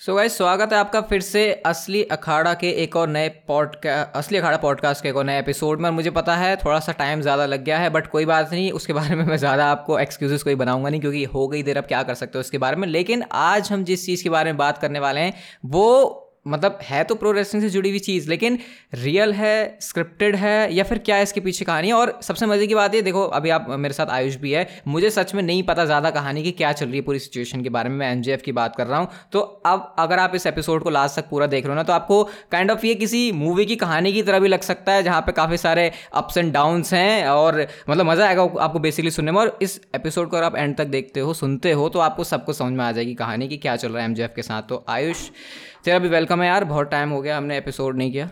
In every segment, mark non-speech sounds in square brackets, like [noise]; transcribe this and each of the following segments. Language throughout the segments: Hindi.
सो so गाइस स्वागत है आपका फिर से असली अखाड़ा के एक और नए पॉडका असली अखाड़ा पॉडकास्ट के एक और नए एपिसोड में। मुझे पता है थोड़ा सा टाइम ज़्यादा लग गया है बट कोई बात नहीं, उसके बारे में मैं ज़्यादा आपको एक्सक्यूजेस कोई बनाऊँगा नहीं, क्योंकि हो गई देर, अब क्या कर सकते हो उसके बारे में। लेकिन आज हम जिस चीज़ के बारे में बात करने वाले हैं, वो मतलब है तो प्रो रेसलिंग से जुड़ी हुई चीज़, लेकिन रियल है स्क्रिप्टेड है, या फिर क्या है इसके पीछे कहानी? और सबसे मज़े की बात है देखो, अभी आप, मेरे साथ आयुष भी है, मुझे सच में नहीं पता ज़्यादा कहानी की क्या चल रही है पूरी सिचुएशन के बारे में, मैं एन की बात कर रहा हूँ। तो अब अगर आप इस एपिसोड को लास्ट तक पूरा देख रहे हो ना तो आपको काइंड ऑफ़ ये किसी मूवी की कहानी की तरह भी लग सकता है, जहाँ पर काफ़ी सारे अप्स एंड डाउन्स हैं, और मतलब मज़ा आएगा आपको बेसिकली सुनने में, और इस एपिसोड को अगर आप एंड तक देखते हो, सुनते हो तो आपको सबको समझ में आ जाएगी कहानी की क्या चल रहा है एम के साथ। तो आयुष तेरा भी वेलकम है यार, बहुत टाइम हो गया, हमने एपिसोड नहीं किया।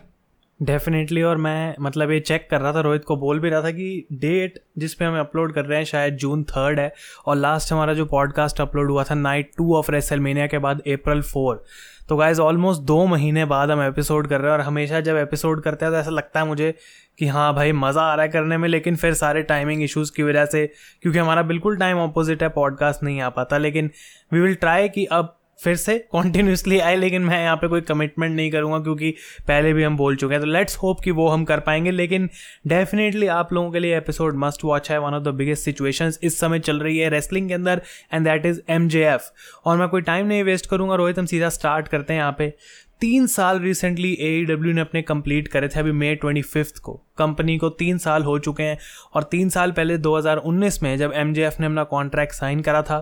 डेफिनेटली और मैं मतलब ये चेक कर रहा था, रोहित को बोल भी रहा था कि डेट जिस पे हम अपलोड कर रहे हैं, शायद जून थर्ड है, और लास्ट हमारा जो पॉडकास्ट अपलोड हुआ था नाइट टू ऑफ़ रेसलमेनिया के बाद अप्रैल फोर तो गाइज़ ऑलमोस्ट दो महीने बाद हम एपिसोड कर रहे हैं, और हमेशा जब एपिसोड करते हैं तो ऐसा लगता है मुझे कि हाँ भाई, मज़ा आ रहा है करने में, लेकिन फिर सारे टाइमिंग इश्यूज़ की वजह से, क्योंकि हमारा बिल्कुल टाइम ऑपोजिट है पॉडकास्ट नहीं आ पाता। लेकिन वी विल ट्राई कि अब फिर से कॉन्टिन्यूसली आए, लेकिन मैं यहाँ पे कोई कमिटमेंट नहीं करूँगा, क्योंकि पहले भी हम बोल चुके हैं तो लेट्स होप कि वो हम कर पाएँगे, लेकिन डेफिनेटली आप लोगों के लिए एपिसोड मस्ट वॉच है one of the biggest situations इस समय चल रही है रेसलिंग के अंदर एंड दैट इज़ एमजेएफ और मैं कोई टाइम नहीं वेस्ट करूँगा, रोहित, हम सीधा स्टार्ट करते हैं यहाँ पे। तीन साल रिसेंटली AEW ने अपने कंप्लीट करे थे, अभी मई ट्वेंटी फिफ्थ को। कंपनी को तीन साल हो चुके हैं, और तीन साल पहले 2019 में जब एमजेएफ ने अपना कॉन्ट्रैक्ट साइन करा था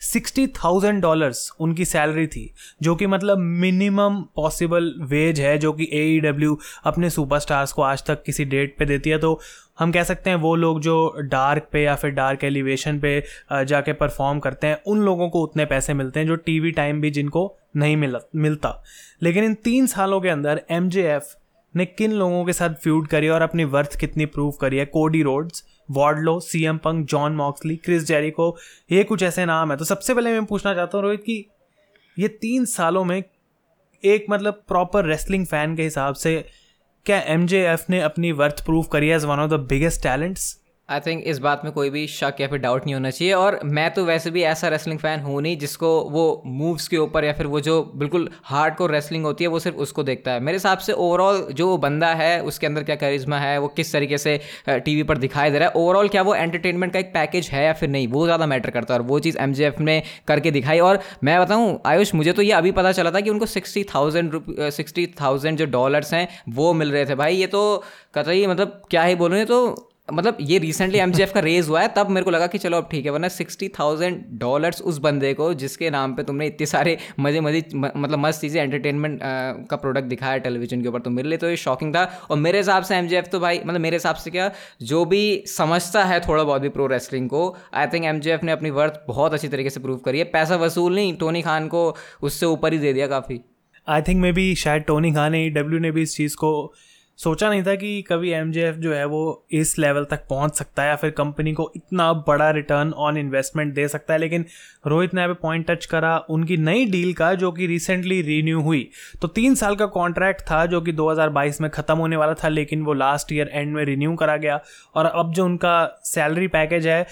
सिक्सटी थाउज़ेंड डॉलर्स उनकी सैलरी थी, जो कि मतलब मिनिमम पॉसिबल वेज है, जो कि ए डब्ल्यू अपने सुपरस्टार्स को आज तक किसी डेट पे देती है। तो हम कह सकते हैं वो लोग जो डार्क पे या फिर डार्क एलिवेशन पे जाके परफॉर्म करते हैं, उन लोगों को उतने पैसे मिलते हैं, जो टीवी टाइम भी जिनको नहीं मिला, मिलता। लेकिन इन तीन सालों के अंदर एमजेएफ ने किन लोगों के साथ फ्यूड करी और अपनी वर्थ कितनी प्रूव करी है? Cody Rhodes Wardlow C M Punk Jon Moxley Chris Jericho ये कुछ ऐसे नाम है। तो सबसे पहले मैं पूछना चाहता हूँ, रोहित, कि ये तीन सालों में एक मतलब प्रॉपर रेसलिंग फ़ैन के हिसाब से क्या एम ने अपनी वर्थ प्रूव करी as one of the biggest talents I think इस बात में कोई भी शक या फिर डाउट नहीं होना चाहिए और मैं तो वैसे भी ऐसा रेसलिंग फ़ैन हूँ नहीं जिसको वो मूव्स के ऊपर या फिर वो जो बिल्कुल हार्ड को रेसलिंग होती है वो सिर्फ़ उसको देखता है। मेरे हिसाब से ओवरऑल जो बंदा है, उसके अंदर क्या करिश्मा है, वो किस तरीके से टीवी पर दिखाई दे रहा है ओवरऑल क्या वो एंटरटेनमेंट का एक पैकेज है या फिर नहीं, वो ज़्यादा मैटर करता है और वो चीज़ एमजेएफ ने करके दिखाई और मैं बताऊँ, आयुष, मुझे तो ये अभी पता चला था कि उनको सिक्सटी थाउज़ेंड रुप सिक्सटी थाउज़ेंड जो डॉलर्स हैं वो मिल रहे थे। भाई ये तो कतई मतलब क्या ही बोलूँ तो मतलब ये रिसेंटली एम [laughs] का रेज हुआ है तब मेरे को लगा कि चलो अब ठीक है वरना सिक्सटी थाउज़ेंड डॉलर्स उस बंदे को जिसके नाम पे तुमने इतने सारे मज़े मज़े मतलब मस्त चीज़ें एंटरटेनमेंट का प्रोडक्ट दिखाया टेलीविज़न के ऊपर तो मेरे लिए तो ये शॉकिंग था। और मेरे हिसाब से एम तो भाई मतलब मेरे हिसाब से क्या जो भी समझता है थोड़ा बहुत भी प्रो रेसलिंग को आई थिंक एम ने अपनी वर्थ बहुत अच्छी तरीके से प्रूव करी है। पैसा वसूल नहीं टोनी खान को उससे ऊपर ही दे दिया काफ़ी। आई थिंक मे बी शायद टोनी खान ने डब्ल्यू ने भी इस चीज़ को सोचा नहीं था कि कभी एम जो है वो इस लेवल तक पहुँच सकता है या फिर कंपनी को इतना बड़ा रिटर्न ऑन इन्वेस्टमेंट दे सकता है। लेकिन रोहित ने अभी पॉइंट टच करा उनकी नई डील का जो कि रिसेंटली रीन्यू हुई। तो तीन साल का कॉन्ट्रैक्ट था जो कि 2022 में ख़त्म होने वाला था, लेकिन वो लास्ट ईयर एंड में रिन्यू करा गया। और अब जो उनका सैलरी पैकेज है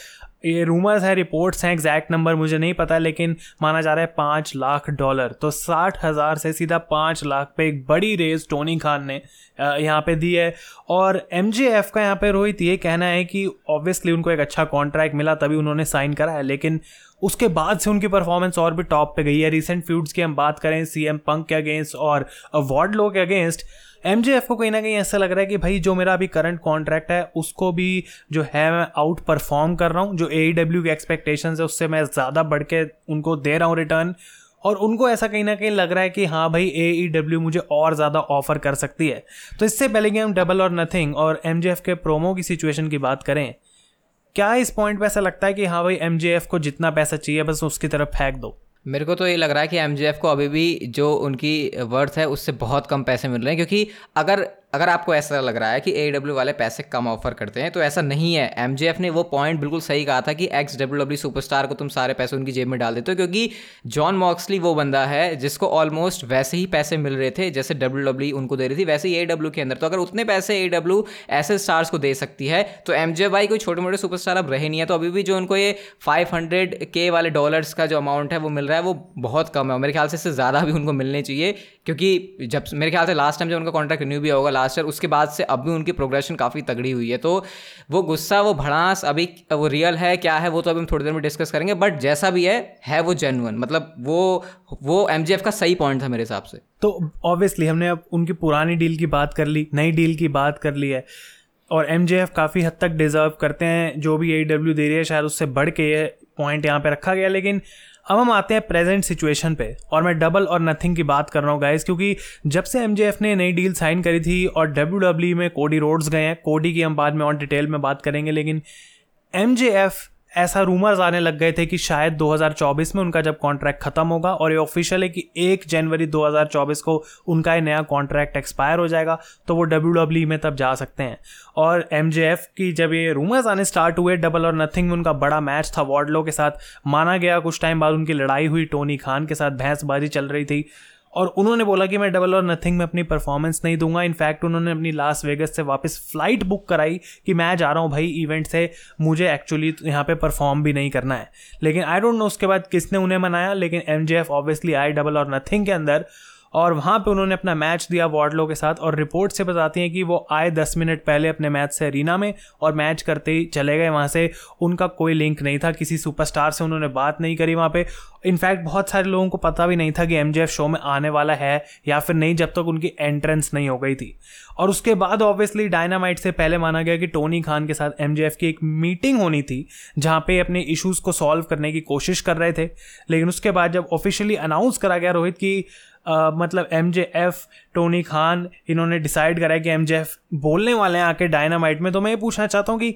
ये रूमर्स है रिपोर्ट्स हैं एग्जैक्ट नंबर मुझे नहीं पता, लेकिन माना जा रहा है पाँच लाख डॉलर तो साठ हज़ार से सीधा पाँच लाख पे एक बड़ी रेस टोनी खान ने यहाँ पे दी है। और एम का यहाँ पे रोहित ये कहना है कि ऑब्वियसली उनको एक अच्छा कॉन्ट्रैक्ट मिला, तभी उन्होंने साइन करा है, लेकिन उसके बाद से उनकी परफॉर्मेंस और भी टॉप पे गई है। रिसेंट फ्यूड्स की हम बात करें सी एम पंक के अगेंस्ट और वार्ड लो के अगेंस्ट एम को कहीं ना कहीं ऐसा लग रहा है कि भाई जो मेरा अभी करंट कॉन्ट्रैक्ट है, उसको भी जो है मैं आउट परफॉर्म कर रहा हूँ, जो ए डब्ल्यू की एक्सपेक्टेशन है, उससे मैं ज़्यादा बढ़ के उनको दे रहा हूँ रिटर्न और उनको ऐसा कहीं ना कहीं लग रहा है कि हाँ भाई ए ई डब्ल्यू मुझे और ज़्यादा ऑफ़र कर सकती है। तो इससे पहले कि हम डबल और नथिंग और एम के प्रोमो की सिचुएशन की बात करें, क्या इस पॉइंट पे ऐसा लगता है कि हाँ भाई एम को जितना पैसा चाहिए, बस उसकी तरफ़ फेंक दो? मेरे को तो ये लग रहा है कि एम को अभी भी जो उनकी वर्थ है, उससे बहुत कम पैसे मिल रहे हैं, क्योंकि अगर अगर आपको ऐसा लग रहा है कि ए डब्ल्यू वाले पैसे कम ऑफ़र करते हैं तो ऐसा नहीं है। MJF ने वो पॉइंट बिल्कुल सही कहा था कि एक्स डब्ल्यू डब्ल्यू सुपरस्टार को तुम सारे पैसे उनकी जेब में डाल देते हो, क्योंकि जॉन मॉक्सली वो बंदा है जिसको ऑलमोस्ट वैसे ही पैसे मिल रहे थे, जैसे डब्ल्यू डब्ल्यू उनको दे रही थी, वैसे ही ए डब्ल्यू के अंदर। तो अगर उतने पैसे ए डब्ल्यू ऐसे स्टार्स को दे सकती है तो एम कोई छोटे मोटे सुपरस्टार अब रहे नहीं है। तो अभी भी जो उनको ये फाइव हंड्रेड के वाले डॉलर्स का जो अमाउंट है वो मिल रहा है, वो बहुत कम है। मेरे ख्याल से इससे ज़्यादा भी उनको मिलने चाहिए, क्योंकि जब मेरे ख्याल से लास्ट टाइम जब उनका कॉन्ट्रैक्ट रिन्यू भी होगा लास्ट ईयर उसके बाद से अब भी उनकी प्रोग्रेशन काफ़ी तगड़ी हुई है। तो वो गुस्सा, वो भड़ास अभी वो रियल है, क्या है, वो तो अभी हम थोड़ी देर में डिस्कस करेंगे बट जैसा भी है है वो जेनुअन मतलब वो वो एमजीएफ का सही पॉइंट था मेरे हिसाब से। तो ऑब्वियसली हमने अब उनकी पुरानी डील की बात कर ली, नई डील की बात कर ली है, और एम काफ़ी हद तक डिज़र्व करते हैं, जो भी ए दे रही है, शायद उससे बढ़ के ये पॉइंट यहाँ पे रखा गया, लेकिन अब हम आते हैं प्रेजेंट सिचुएशन पे और मैं डबल और नथिंग की बात कर रहा हूँ गाइस क्योंकि जब से एमजेएफ ने नई डील साइन करी थी और डब्ल्यू e में कोडी रोड्स गए हैं कोडी की हम बाद में ऑन डिटेल में बात करेंगे, लेकिन एमजेएफ ऐसा रूमर्स आने लग गए थे कि शायद 2024 में उनका जब कॉन्ट्रैक्ट खत्म होगा और ये ऑफिशियल है कि एक जनवरी 2024 को उनका ये नया कॉन्ट्रैक्ट एक्सपायर हो जाएगा तो वो डब्ल्यू में तब जा सकते हैं। और एमजेएफ की जब ये रूमर्स आने स्टार्ट हुए डबल और नथिंग में उनका बड़ा मैच था वार्डलो के साथ, माना गया कुछ टाइम बाद उनकी लड़ाई हुई टोनी खान के साथ भैंसबाजी चल रही थी। और उन्होंने बोला कि मैं डबल और नथिंग में अपनी परफॉर्मेंस नहीं दूँगा। इनफैक्ट उन्होंने अपनी लास्ट वेगस से वापस फ़्लाइट बुक कराई कि मैं जा रहा हूँ भाई इवेंट से मुझे एक्चुअली यहाँ पे परफॉर्म भी नहीं करना है। लेकिन आई डोंट नो उसके बाद किसने उन्हें मनाया, लेकिन M obviously I double or nothing के अंदर। और वहाँ पे उन्होंने अपना मैच दिया वार्डलो के साथ और रिपोर्ट से बताती हैं कि वो आए दस मिनट पहले अपने मैच से अरीना में और मैच करते ही चले गए वहाँ से। उनका कोई लिंक नहीं था, किसी सुपरस्टार से उन्होंने बात नहीं करी वहाँ पे। इनफैक्ट बहुत सारे लोगों को पता भी नहीं था कि एम शो में आने वाला है या फिर नहीं, जब तक उनकी एंट्रेंस नहीं हो गई थी। और उसके बाद ऑब्वियसली डायनामाइट से पहले माना गया कि टोनी खान के साथ एम की एक मीटिंग होनी थी, जहाँ पे अपने इश्यूज़ को सॉल्व करने की कोशिश कर रहे थे। लेकिन उसके बाद जब ऑफिशियली अनाउंस करा गया रोहित की मतलब M J F Tony Khan इन्होंने डिसाइड करा कि एम जे एफ़ बोलने वाले हैं आके डायनामाइट में। तो मैं ये पूछना चाहता हूँ कि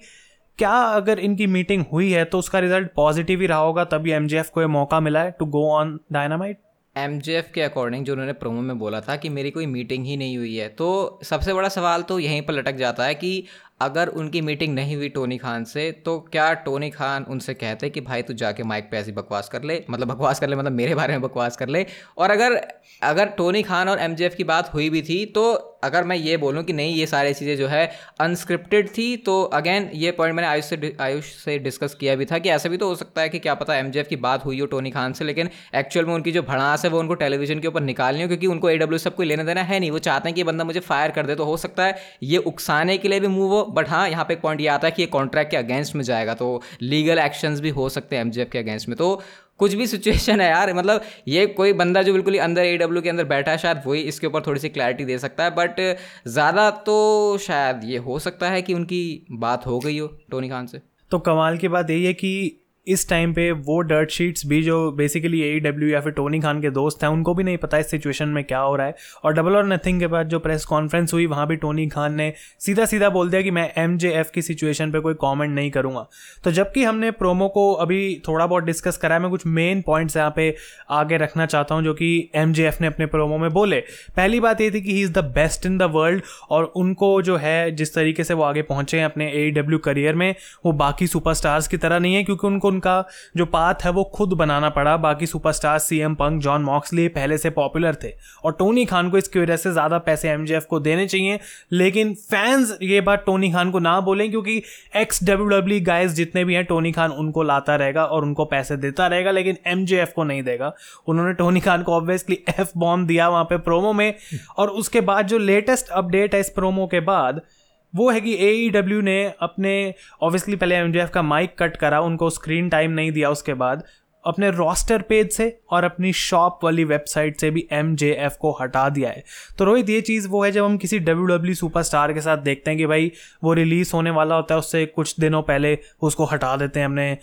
क्या अगर इनकी मीटिंग हुई है तो उसका रिज़ल्ट पॉजिटिव ही रहा होगा, तभी एम जे एफ़ को ये मौका मिला है to go on Dynamite M J F के अकॉर्डिंग जो उन्होंने प्रोमो में बोला था कि मेरी कोई मीटिंग ही नहीं हुई है तो सबसे बड़ा सवाल तो यहीं पर लटक जाता है कि अगर उनकी मीटिंग नहीं हुई टोनी खान से तो क्या टोनी खान उनसे कहते कि, भाई, तू जाके माइक पे ऐसी बकवास कर ले मतलब बकवास कर ले मतलब मेरे बारे में बकवास कर ले? और अगर अगर टोनी खान और एम की बात हुई भी थी तो अगर मैं ये बोलूँ कि नहीं, ये सारी चीज़ें जो है अनस्क्रिप्टेड थी तो अगेन ये पॉइंट मैंने आयुष से आयुष से डिस्कस किया भी था कि ऐसा भी तो हो सकता है कि क्या पता एम की बात हुई हो टोनी खान से, लेकिन एक्चुअल में उनकी जो भड़ास है, वो उनको टेलीविज़न के ऊपर निकालनी हो, क्योंकि उनको ए डब्ल्यू सब कोई लेना देना है नहीं। वो चाहते हैं कि बंदा मुझे फायर कर दे तो हो सकता है ये उकसाने के लिए भी मूव हो बट हाँ यहाँ पे एक पॉइंट ये आता है कि ये कॉन्ट्रैक्ट के अगेंस्ट में जाएगा तो लीगल एक्शंस भी हो सकते हैं एम के अगेंस्ट में। तो कुछ भी सिचुएशन है यार। मतलब ये कोई बंदा जो बिल्कुल ही अंदर ए के अंदर बैठा है, शायद वही इसके ऊपर थोड़ी सी क्लैरिटी दे सकता है बट ज़्यादा तो शायद ये हो सकता है कि उनकी बात हो गई हो टोनी खान से। तो कमाल की बात यही है कि इस टाइम पे वो डर्ट शीट्स भी जो बेसिकली ए डब्ल्यू या फिर टोनी खान के दोस्त हैं, उनको भी नहीं पता इस सिचुएशन में क्या हो रहा है। और डबल और नथिंग के बाद जो प्रेस कॉन्फ्रेंस हुई, वहाँ भी टोनी खान ने सीधा सीधा बोल दिया कि मैं एम जे एफ़ की सिचुएशन पे कोई कमेंट नहीं करूँगा। तो जबकि हमने प्रोमो को अभी थोड़ा बहुत डिस्कस करा है, मैं कुछ मेन पॉइंट्स यहाँ पे आगे रखना चाहता हूँ जो कि एम जे एफ़ ने अपने प्रोमो में बोले। पहली बात ये थी कि he is the best in the world और उनको जो है, जिस तरीके से वो आगे पहुँचे हैं अपने ए डब्ल्यू करियर में, वो बाकी सुपरस्टार्स की तरह नहीं है, क्योंकि उनको उनका जो पाथ है वो खुद बनाना पड़ा। बाकी superstar C M Punk Jon Moxley पहले से पॉपुलर थे और टोनी खान को इसकी वजह से ज़्यादा पैसे एम को देने चाहिए। लेकिन फैंस ये बात टोनी खान को ना बोलें क्योंकि एक्स डब्ल्यू डब्ल्यू गाइज़ जितने भी हैं टोनी खान उनको लाता रहेगा और उनको पैसे देता रहेगा, लेकिन एम को नहीं देगा। उन्होंने टोनी खान को ऑब्वियसली एफ़ बॉम्ब दिया वहाँ पे प्रोमो में। और उसके बाद जो लेटेस्ट अपडेट है इस प्रोमो के बाद वो है कि ए e ने अपने ऑब्वियसली पहले MJF का माइक कट करा, उनको स्क्रीन टाइम नहीं दिया उसके बाद, अपने रोस्टर पेज से और अपनी शॉप वाली वेबसाइट से भी MJF को हटा दिया है। तो रोहित, ये चीज़ वो है जब हम किसी डब्ल्यू डब्ल्यू सुपरस्टार के साथ देखते हैं कि भाई वो रिलीज़ होने वाला होता है, उससे कुछ दिनों पहले उसको हटा देते हैं अपने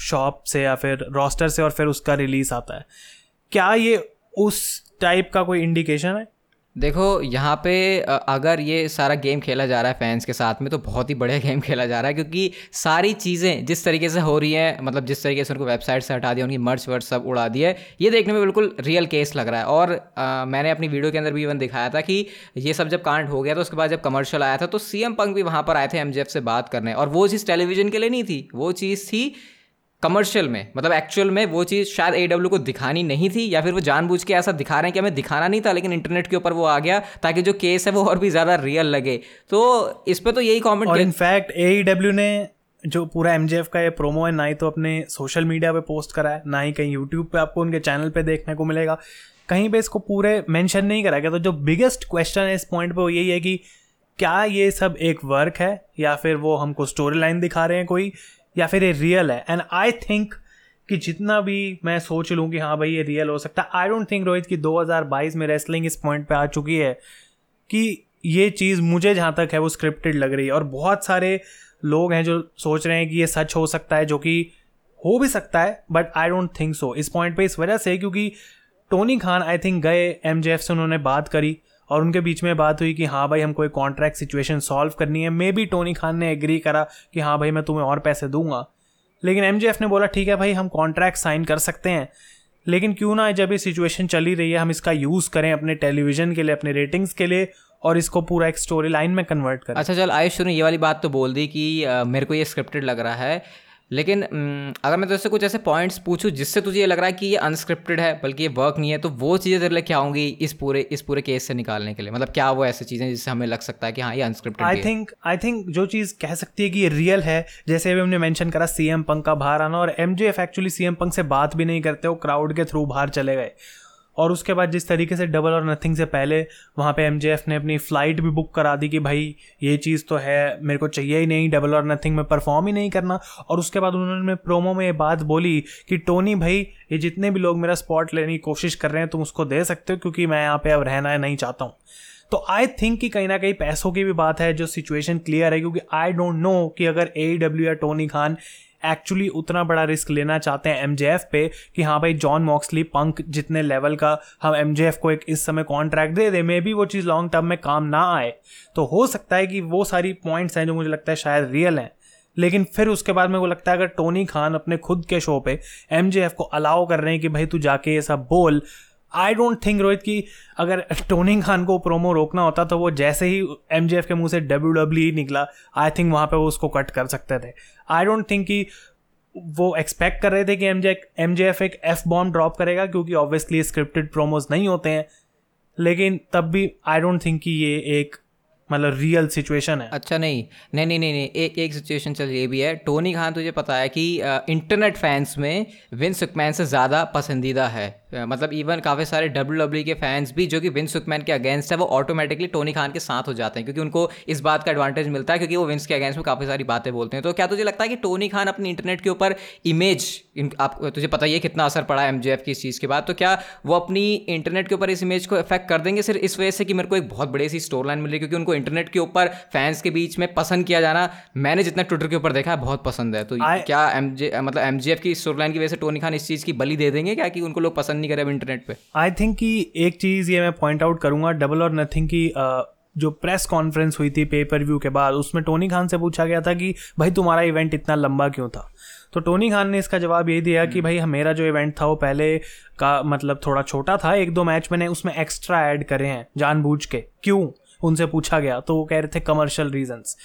शॉप से या फिर रोस्टर से और फिर उसका रिलीज़ आता है। क्या ये उस टाइप का कोई इंडिकेशन है? देखो यहाँ पे अगर ये सारा गेम खेला जा रहा है फैंस के साथ में तो बहुत ही बढ़िया [laughs] गेम खेला जा रहा है क्योंकि सारी चीज़ें जिस तरीके से हो रही हैं मतलब जिस तरीके से उनको वेबसाइट से हटा दिया उनकी मर्च वर्च सब उड़ा दिया है ये देखने में बिल्कुल रियल केस लग रहा है। और आ, मैंने अपनी वीडियो के अंदर भी इवन दिखाया था कि ये सब जब कांड हो गया तो उसके बाद जब कमर्शियल आया था तो सीएम पंक भी वहाँ पर आए थे एमजेएफ से बात करने और वो चीज़ टेलीविज़न के लिए नहीं थी वो चीज़ थी कमर्शियल में मतलब एक्चुअल में वो चीज़ शायद ए को दिखानी नहीं थी या फिर वो जानबूझ के ऐसा दिखा रहे हैं कि हमें दिखाना नहीं था लेकिन इंटरनेट के ऊपर वो आ गया ताकि जो केस है वो और भी ज़्यादा रियल लगे। तो इस पर तो यही कॉमेंट और इनफैक्ट ए ने जो पूरा एम का ये प्रोमो है ना ही तो अपने सोशल मीडिया पे पोस्ट करा है ना ही कहीं यूट्यूब पे आपको उनके चैनल पे देखने को मिलेगा। कहीं पे इसको पूरे मेंशन नहीं करा गया। तो जो बिगेस्ट क्वेश्चन है इस पॉइंट पे वो यही है कि क्या ये सब एक वर्क है या फिर वो हमको स्टोरी लाइन दिखा रहे हैं कोई? या फिर ये रियल है? एंड आई थिंक कि जितना भी मैं सोच लूँ कि हाँ भाई ये रियल हो सकता है। आई डोंट थिंक रोहित कि 2022 में रेसलिंग इस पॉइंट पे आ चुकी है कि ये चीज़ मुझे जहाँ तक है वो स्क्रिप्टेड लग रही है। और बहुत सारे लोग हैं जो सोच रहे हैं कि ये सच हो सकता है, जो कि हो भी सकता है but I don't think so इस पॉइंट पे इस वजह से क्योंकि टोनी खान आई थिंक गए एम से उन्होंने बात करी। और उनके बीच में बात हुई कि हाँ भाई हमको एक कॉन्ट्रैक्ट सिचुएशन सॉल्व करनी है। मे बी टोनी खान ने एग्री करा कि हाँ भाई मैं तुम्हें और पैसे दूँगा। लेकिन एमजीएफ ने बोला ठीक है भाई हम कॉन्ट्रैक्ट साइन कर सकते हैं। लेकिन क्यों ना जब ये सिचुएशन चली रही है हम इसका यूज़ करें अपने टेलीविज़न के लिए अपने रेटिंग्स के लिए और इसको पूरा एक स्टोरी लाइन में कन्वर्ट करें। अच्छा चल आयुष ने ये वाली बात तो बोल दी कि आ, मेरे को ये स्क्रिप्टेड लग रहा है लेकिन अगर मैं तुझसे कुछ ऐसे पॉइंट्स पूछूँ जिससे तुझे ये लग रहा है कि ये अनस्क्रिप्टेड है बल्कि ये वर्क नहीं है तो वो चीज़ें तेरे लिए क्या होंगी इस पूरे इस पूरे केस से निकालने के लिए? मतलब क्या वो ऐसी चीज़ें जिससे हमें लग सकता है कि हाँ ये unscripted I think I think जो चीज़ कह सकती है कि ये रियल है जैसे अभी हमने मैंशन करा सी एम पंक का बाहर आना और M J F actually C M Punk से बात भी नहीं करते वो क्राउड के थ्रू बाहर चले गए। और उसके बाद जिस तरीके से डबल और नथिंग से पहले वहाँ पे एम ने अपनी फ़्लाइट भी बुक करा दी कि भाई, ये चीज़ तो है, मेरे को चाहिए ही नहीं डबल और नथिंग में परफॉर्म ही नहीं करना। और उसके बाद उन्होंने प्रोमो में ये बात बोली कि टोनी भाई, ये जितने भी लोग मेरा स्पॉट लेने की कोशिश कर रहे हैं, तुम उसको दे सकते हो क्योंकि मैं यहाँ पे अब रहना नहीं चाहता हूँ। तो आई थिंक कि कहीं ना कहीं पैसों की भी बात है, जो सिचुएशन क्लियर है, क्योंकि आई डोंट नो कि अगर ए डब्ल्यू या टोनी खान एक्चुअली उतना बड़ा रिस्क लेना चाहते हैं एमजेएफ पे कि हाँ भाई जॉन मॉक्सली पंक जितने लेवल का हम एमजेएफ को एक इस समय contract they they may be वो चीज़ लॉन्ग टर्म में काम ना आए। तो हो सकता है कि वो सारी पॉइंट्स हैं जो मुझे लगता है शायद रियल हैं। लेकिन फिर उसके बाद मेरे को लगता है अगर टोनी खान अपने खुद के शो पे एमजेएफ को अलाउ कर रहे हैं कि भाई तू जाके ये सब बोल आई डोंट थिंक रोहित कि अगर टोनी खान को प्रोमो रोकना होता तो वो जैसे ही एम के मुँह से डब्ल्यू डब्ल्यू e निकला आई थिंक वहाँ पे वो उसको कट कर सकते थे। आई डोंट थिंक कि वो एक्सपेक्ट कर रहे थे कि एम जे एक एफ़ बॉम्ब ड्रॉप करेगा, क्योंकि ऑब्वियसली स्क्रिप्टेड प्रोमोज नहीं होते हैं। लेकिन तब भी आई डोंट थिंक कि ये एक मतलब रियल सिचुएशन है। अच्छा नहीं नहीं नहीं नहीं नहीं एक एक सिचुएशन चल ये भी है। टोनी खान तुझे पता है कि इंटरनेट फैंस में विंस सुकमैन से ज़्यादा पसंदीदा है। मतलब इवन काफ़ी सारे डब्ल्यू डब्ल्यू e के फैंस भी जो कि विंस सुकमैन के अगेंस्ट है वो ऑटोमेटिकली टोनी खान के साथ हो जाते हैं क्योंकि उनको इस बात का एडवांटेज मिलता है क्योंकि वो विंस के अगेंस्ट में काफ़ी सारी बातें बोलते हैं। तो क्या तुझे लगता है कि टोनी खान अपनी इंटरनेट के ऊपर इमेज आप तुझे पता ही है कितना असर पड़ा है एम की इस चीज़ के बाद तो क्या वो अपनी इंटरनेट के ऊपर इस इमेज को इफ़ेक्ट कर देंगे सिर्फ़ इस वजह से कि मेरे को एक बहुत बड़ी सी स्टोर लाइन मिल रही है क्योंकि उनको इंटरनेट के ऊपर फैंस के बीच में पसंद किया जाना मैंने जितना ट्विटर के ऊपर देखा है बहुत पसंद है। तो I, क्या एम मतलब एमजीएफ की स्टोर लाइन की वजह से टोनी खान इस चीज़ की बलि दे देंगे क्या कि उनको लोग पसंद नहीं करें इंटरनेट पर आई थिंक कि एक चीज़ ये मैं पॉइंट आउट करूँगा डबल और नथिंग की जो प्रेस कॉन्फ्रेंस हुई थी पेपर व्यू के बाद उसमें टोनी खान से पूछा गया था कि भाई तुम्हारा इवेंट इतना लंबा क्यों था? तो टोनी खान ने इसका जवाब यही दिया कि भाई मेरा जो इवेंट था वो पहले का मतलब थोड़ा छोटा था। एक दो मैच मैंने उसमें एक्स्ट्रा ऐड करे हैं जानबूझ के। क्यों? उनसे पूछा गया तो वो कह रहे थे कमर्शियल रीजंस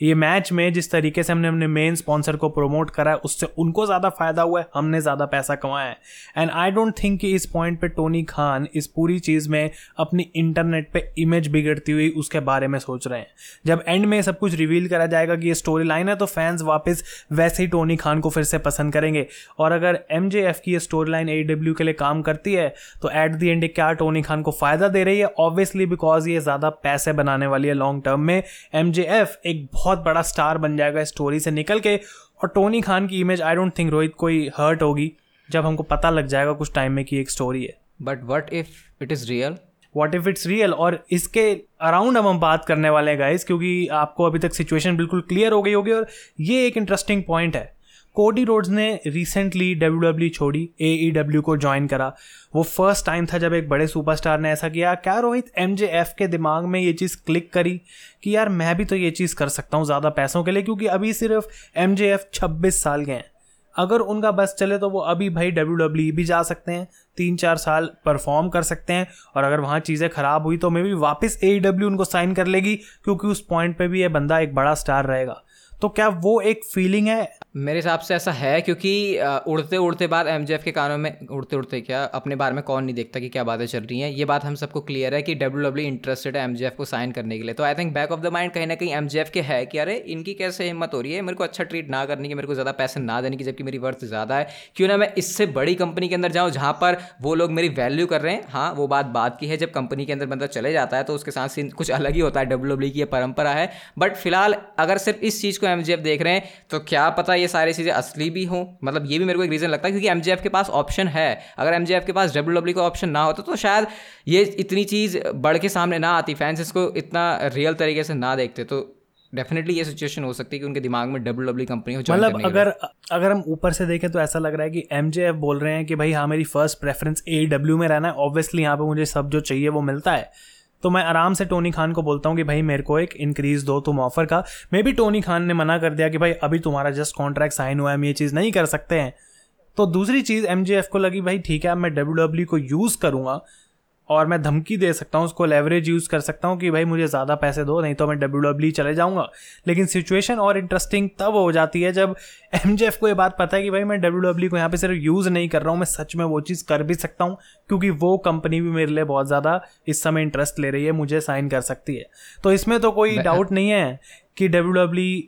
ये मैच में जिस तरीके से हमने अपने मेन स्पॉन्सर को प्रमोट करा है, उससे उनको ज़्यादा फ़ायदा हुआ है, हमने ज़्यादा पैसा कमाया है। एंड आई डोंट थिंक कि इस पॉइंट पे टोनी खान इस पूरी चीज़ में अपनी इंटरनेट पे इमेज बिगड़ती हुई उसके बारे में सोच रहे हैं। जब एंड में सब कुछ रिवील करा जाएगा कि ये स्टोरी लाइन है तो फैंस वापस वैसे ही टोनी खान को फिर से पसंद करेंगे। और अगर एमजेएफ की ये स्टोरी लाइन ए के लिए काम करती है तो एट दी एंड क्या टोनी खान को फ़ायदा दे रही है? ऑब्वियसली बिकॉज़ ये ज़्यादा पैसे बनाने वाली है लॉन्ग टर्म में। एमजेएफ एक बहुत बड़ा स्टार बन जाएगा स्टोरी से निकल के। और टोनी खान की image I don't think Rohit कोई हर्ट होगी जब हमको पता लग जाएगा कुछ टाइम में कि एक स्टोरी है। But what if it is real what if it's real और इसके अराउंड अब हम बात करने वाले हैं गाइस क्योंकि आपको अभी तक सिचुएशन बिल्कुल क्लियर हो गई होगी और ये एक इंटरेस्टिंग पॉइंट है। कोडी रोड्स ने रिसेंटली डब्ल्यू डब्ल्यू छोड़ी ए ई डब्ल्यू को ज्वाइन करा। वो फ़र्स्ट टाइम था जब एक बड़े सुपरस्टार ने ऐसा किया। क्या रोहित एम जे एफ़ के दिमाग में ये चीज़ क्लिक करी कि यार मैं भी तो ये चीज़ कर सकता हूँ ज़्यादा पैसों के लिए क्योंकि अभी सिर्फ़ एम जे एफ़ छब्बीस साल के हैं। अगर उनका बस चले तो वो अभी भाई डब्ल्यू डब्ल्यू भी जा सकते हैं तीन चार साल परफॉर्म कर सकते हैं और अगर वहाँ चीज़ें ख़राब हुई तो मे भी वापस ए डब्ल्यू उनको साइन कर लेगी क्योंकि उस पॉइंट पे भी ये बंदा एक बड़ा स्टार रहेगा। तो क्या वो एक फीलिंग है? मेरे हिसाब से ऐसा है क्योंकि उड़ते उड़ते बाद एम के कानों में, उड़ते उड़ते क्या, अपने बारे में कौन नहीं देखता कि क्या बातें चल रही हैं। ये बात हम सबको क्लियर है कि डब्ल्यू डब्ल्यू इंटरेस्टेड है एम को साइन करने के लिए। तो I think back of the mind कहीं ना कहीं एम के है कि अरे, इनकी कैसे हिम्मत हो रही है? मेरे को अच्छा ट्रीट ना करने की, मेरे को ज़्यादा पैसे ना देने की, जबकि मेरी वर्थ ज़्यादा है। क्यों ना मैं इससे बड़ी कंपनी के अंदर जाऊँ जहाँ पर वो लोग मेरी वैल्यू कर रहे हैं। हाँ वो बात बात की है, जब कंपनी के अंदर बंदा चले जाता है तो उसके साथ कुछ अलग ही होता है। डब्ल्यू डब्ल्यू की परंपरा है। बट फ़िलहाल, अगर सिर्फ़ इस चीज़ को एम देख रहे हैं तो क्या पता ये सारी चीज़ें असली भी हों मतलब ये भी मेरे को एक रीज़न लगता है क्योंकि एम के पास ऑप्शन है। अगर एम के पास डब्ल्यू डब्ल्यू का ऑप्शन ना होता तो शायद ये इतनी चीज़ बढ़ के सामने ना आती फैंस इसको इतना रियल तरीके से ना देखते तो डेफिनेटली ये सिचुएशन हो सकती है कि उनके दिमाग में डब्ल्यू डब्ल्यू कंपनी हो मतलब अगर अगर हम ऊपर से देखें तो ऐसा लग रहा है कि एम बोल रहे हैं कि भाई हाँ मेरी फ़र्स्ट प्रेफरेंस ए डब्ल्यू में रहना है। ऑब्वियसली यहाँ पे मुझे सब जो चाहिए वो मिलता है। तो मैं आराम से टोनी खान को बोलता हूँ कि भाई मेरे को एक इंक्रीज दो तुम ऑफ़र का। मे भी टोनी खान ने मना कर दिया कि भाई अभी तुम्हारा जस्ट कॉन्ट्रैक्ट साइन हुआ है, हम ये चीज़ नहीं कर सकते हैं। तो दूसरी चीज़ एम को लगी, भाई ठीक है, अब मैं डब्ल्यू को यूज़ करूँगा और मैं धमकी दे सकता हूँ उसको लेवरेज यूज़ कर सकता हूँ कि भाई मुझे ज़्यादा पैसे दो नहीं तो मैं डब्ल्यू डब्ल्यू चले जाऊँगा। लेकिन सिचुएशन और इंटरेस्टिंग तब हो जाती है जब एम को ये बात पता है कि भाई मैं डब्ल्यू डब्ल्यू को यहाँ पे सिर्फ़ यूज़ नहीं कर रहा हूँ मैं सच में वो चीज़ कर भी सकता हूँ क्योंकि वो कंपनी भी मेरे लिए बहुत ज़्यादा इस समय इंटरेस्ट ले रही है मुझे साइन कर सकती है। तो इसमें तो कोई डाउट नहीं है कि डब्ल्यू डब्ल्यू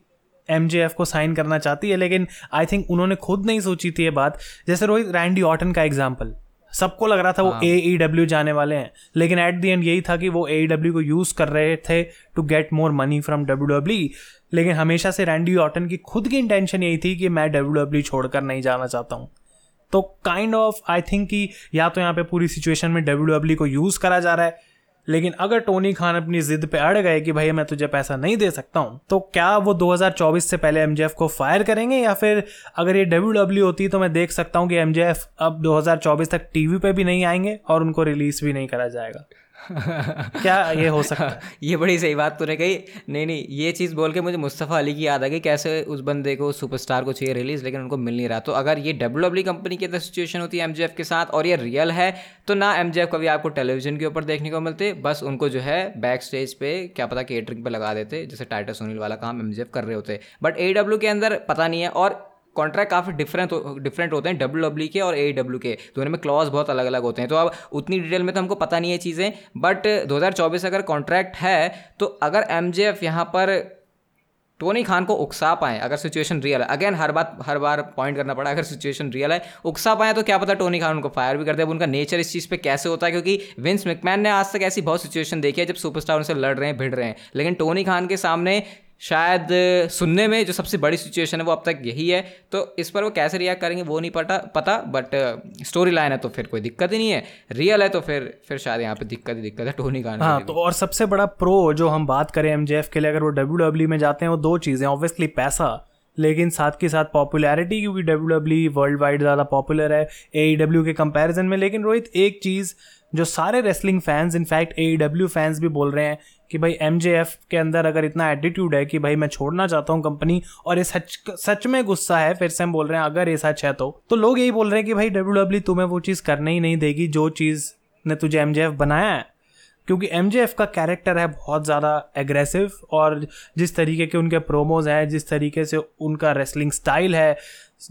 एम को साइन करना चाहती है लेकिन आई थिंक उन्होंने खुद नहीं सोची थी ये बात। जैसे रोहित रैंडी ऑटन का एग्ज़ाम्पल सबको लग रहा था वो ए ई डब्ल्यू जाने वाले हैं। लेकिन एट दी एंड यही था कि वो ए डब्ल्यू e को यूज़ कर रहे थे to get more money from W W लेकिन हमेशा से रैंडी ऑटन की खुद की इंटेंशन यही थी कि मैं डब्ल्यू डब्ल्यू e छोड़कर नहीं जाना चाहता हूँ। तो काइंड ऑफ़ आई थिंक कि या तो यहाँ पे पूरी सिचुएशन में डब्ल्यू डब्ल्यू e को यूज़ करा जा रहा है लेकिन अगर टोनी खान अपनी जिद पे अड़ गए कि भाई मैं तुझे पैसा नहीं दे सकता हूँ तो क्या वो 2024 से पहले एमजेएफ को फायर करेंगे या फिर अगर ये डब्ल्यू डब्ल्यू होती तो मैं देख सकता हूँ कि एमजेएफ अब 2024 तक टीवी पे भी नहीं आएँगे और उनको रिलीज़ भी नहीं करा जाएगा। क्या ये हो सकता है? [laughs] ये बड़ी सही बात तूने कही। नहीं नहीं, ये चीज़ बोल के मुझे मुस्तफ़ा अली की याद आ गई कैसे उस बंदे को सुपरस्टार को चाहिए रिलीज़ लेकिन उनको मिल नहीं रहा। तो अगर ये डब्ल्यू डब्ल्यू कंपनी की अंदर सिचुएशन होती है एम के साथ और ये रियल है तो ना एम कभी आपको टेलीविज़न के ऊपर देखने को मिलते, बस उनको जो है बैक स्टेज पे क्या पता केटरिंग पर लगा देते, जैसे टाइटर सुनील वाला काम एम कर रहे होते। बट ए के अंदर पता नहीं है और कॉन्ट्रैक्ट काफ़ी डिफरेंट डिफरेंट होते हैं डब्ल्यू डब्ल्यू के और ए डब्ल्यू के। दोनों में क्लॉज बहुत अलग अलग होते हैं। तो अब उतनी डिटेल में तो हमको पता नहीं है चीज़ें बट 2024 अगर कॉन्ट्रैक्ट है तो अगर एम जे एफ़ यहाँ पर टोनी खान को उकसा पाए, अगर सिचुएशन रियल है। अगेन हर बात, हर बार पॉइंट करना पड़ा, अगर सिचुएशन रियल है, उकसा पाए तो क्या पता टोनी खान उनको फायर भी कर दे। उनका नेचर इस चीज़ पे कैसे होता है? क्योंकि विंस मैकमैन ने आज तक ऐसी बहुत सिचुएशन देखी है जब सुपरस्टार उनसे लड़ रहे हैं, भिड़ रहे हैं। लेकिन टोनी खान के सामने शायद सुनने में जो सबसे बड़ी सिचुएशन है वो अब तक यही है। तो इस पर वो कैसे रिएक्ट करेंगे वो नहीं पता पता बट स्टोरी लाइन है तो फिर कोई दिक्कत ही नहीं है। रियल है तो फिर फिर शायद यहाँ पे दिक्कत ही दिक्कत है टोनी का हाँ तो और सबसे बड़ा प्रो जो हम बात करें एमजेएफ के लिए अगर वो डब्ल्यू e में जाते हैं वो दो चीज़ें ऑब्वियसली पैसा लेकिन साथ के साथ पॉपुलैरिटी क्योंकि डब्ल्यू डब्ल्यू वर्ल्ड वाइड ज़्यादा पॉपुलर है ए डब्ल्यू e के कंपैरिजन में। लेकिन रोहित एक चीज़ जो सारे wrestling fans in fact A W fans भी बोल रहे हैं कि भाई MJF के अंदर अगर इतना एटीट्यूड है कि भाई मैं छोड़ना चाहता हूँ कंपनी और ये सच सच में गुस्सा है, फिर से हम बोल रहे हैं, अगर ये सच है तो। तो लोग यही बोल रहे हैं कि भाई डब्ल्यू डब्ल्यू तुम्हें वो चीज़ करने ही नहीं देगी, जो चीज़ ने तुझे MJF बनाया है। क्योंकि MJF का कैरेक्टर है बहुत ज़्यादा एग्रेसिव और जिस तरीके के उनके प्रोमोज हैं, जिस तरीके से उनका रेसलिंग स्टाइल है,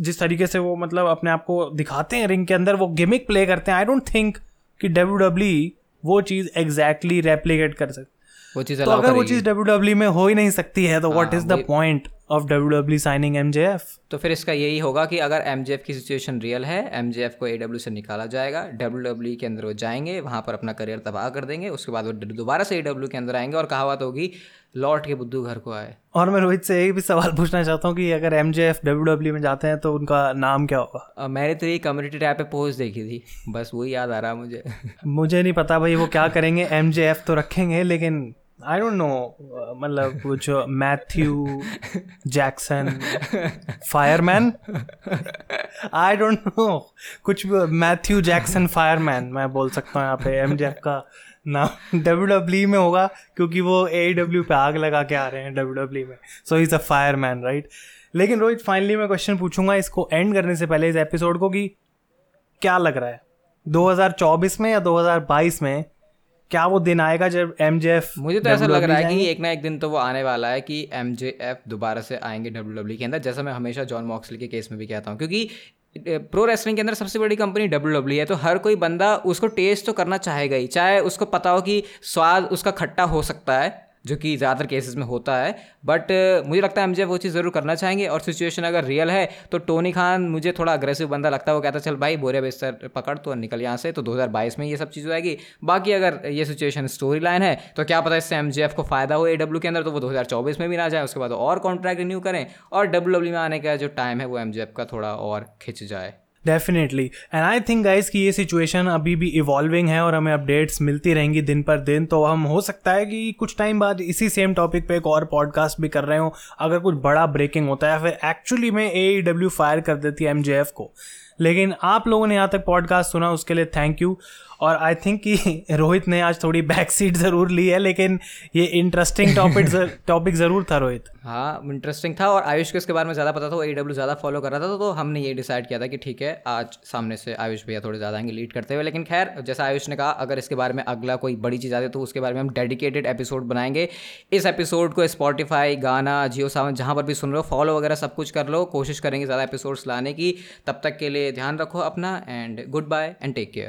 जिस तरीके से वो मतलब अपने आप को दिखाते हैं रिंग के अंदर, वो गेमिक प्ले करते हैं। आई डोंट थिंक कि डब्ल्यू डब्ल्यू वो चीज़ एग्जैक्टली रेप्लीकेट कर सकते। वो चीज़ तो अगर वो चीज़ डब्ल्यू डब्ल्यू में हो ही नहीं सकती है तो what is the point of W signing MJF तो फिर इसका यही होगा कि अगर एमजेएफ की सिचुएशन रियल है एमजेएफ को एडब्ल्यू से निकाला जाएगा डब्ल्यू डब्ल्यू के अंदर वो जाएँगे वहाँ पर अपना करियर तबाह कर देंगे उसके बाद वो दोबारा से ए के अंदर आएँगे और कहावत होगी लौट के बुद्धू घर को आए। और मैं रोहित से एक भी सवाल पूछना चाहता हूँ कि अगर M J F W W में जाते हैं तो उनका नाम क्या होगा? मैंने तो ये कम्युनिटी टैप पे पोस्ट देखी थी। बस वही याद आ रहा मुझे। मुझे नहीं पता भाई वो क्या करेंगे? एम जे एफ़ तो रखेंगे लेकिन आई डोंट नो मतलब कुछ Matthew Jackson fireman I don't know कुछ मैथ्यू जैक्सन फायरमैन मैं बोल सकता हूँ यहाँ पे एम का नाम डब्ल्यू डब्ल्यू में होगा, क्योंकि वो ए डब्ल्यू पे आग लगा के आ रहे हैं डब्ल्यू डब्ल्यू में। So is a fireman right लेकिन रोहित फाइनली मैं क्वेश्चन पूछूँगा इसको एंड करने से पहले इस एपिसोड को कि क्या लग रहा है? 2024 में या 2022 में क्या वो दिन आएगा जब एमजेएफ मुझे तो ऐसा लग रहा है कि एक ना एक दिन तो वो आने वाला है कि एमजेएफ दोबारा से आएँगे डब्ल्यू डब्ल्यू e के अंदर जैसा मैं हमेशा जॉन मॉक्सली के केस में भी कहता हूँ। क्योंकि प्रो रेसलिंग के अंदर सबसे बड़ी कंपनी डब्ल्यू डब्ल्यू है तो हर कोई बंदा उसको टेस्ट तो करना चाहेगा ही। चाहे उसको पता हो कि स्वाद उसका खट्टा हो सकता है जो कि ज़्यादातर केसेस में होता है। बट मुझे लगता है मुझे वो चीज़ ज़रूर करना चाहेंगे और सिचुएशन अगर रियल है तो टोनी खान मुझे थोड़ा अग्रेसिव बंदा लगता है। वो कहता है, चल भाई बोरे बेस्तर पकड़ तो निकल यहाँ से। तो 2022 में ये सब चीज़ जाएगी। बाकी अगर ये सिचुएशन स्टोरी लाइन है तो क्या पता इससे एमजेएफ को फ़ायदा हो ए के अंदर तो वो दो में भी ना जाए। उसके बाद और कॉन्ट्रैक्ट रिन्यू करें और डब्ल्यू में आने का जो टाइम है, वो एम का थोड़ा और खिंच जाए। Definitely and I think guys कि ये सिचुएशन अभी भी इवॉल्विंग है और हमें अपडेट्स मिलती रहेंगी दिन पर दिन तो हम हो सकता है कि कुछ टाइम बाद इसी सेम टॉपिक पे एक और पॉडकास्ट भी कर रहे हो, अगर कुछ बड़ा ब्रेकिंग होता है, फिर एक्चुअली में ए डब्ल्यू फायर कर देती है एम को। लेकिन आप लोगों ने यहाँ तक पॉडकास्ट सुना उसके लिए थैंक यू और आई थिंक कि [laughs] रोहित ने आज थोड़ी बैक सीट ज़रूर ली है लेकिन ये इंटरेस्टिंग टॉपिक टॉपिक ज़रूर था रोहित। हाँ इंटरेस्टिंग था और आयुष को इसके बारे में ज़्यादा पता था वो ए डब्ल्यू ज़्यादा फॉलो कर रहा था तो, तो हमने ये डिसाइड किया था कि ठीक है आज सामने से आयुष भैया थोड़े ज़्यादा आएँगे लीड करते हुए। लेकिन खैर जैसा आयुष ने कहा अगर इसके बारे में अगला कोई बड़ी चीज़ आती है तो उसके बारे में हम डेडिकेटेड एपिसोड बनाएँगे। इस एपिसोड को स्पॉटीफाई गाना जियो सावन जहाँ पर भी सुन रहे हो फॉलो वगैरह सब कुछ कर लो कोशिश करेंगे ज़्यादा एपिसोड्स लाने की। तब तक के लिए ध्यान रखो अपना and goodbye and take care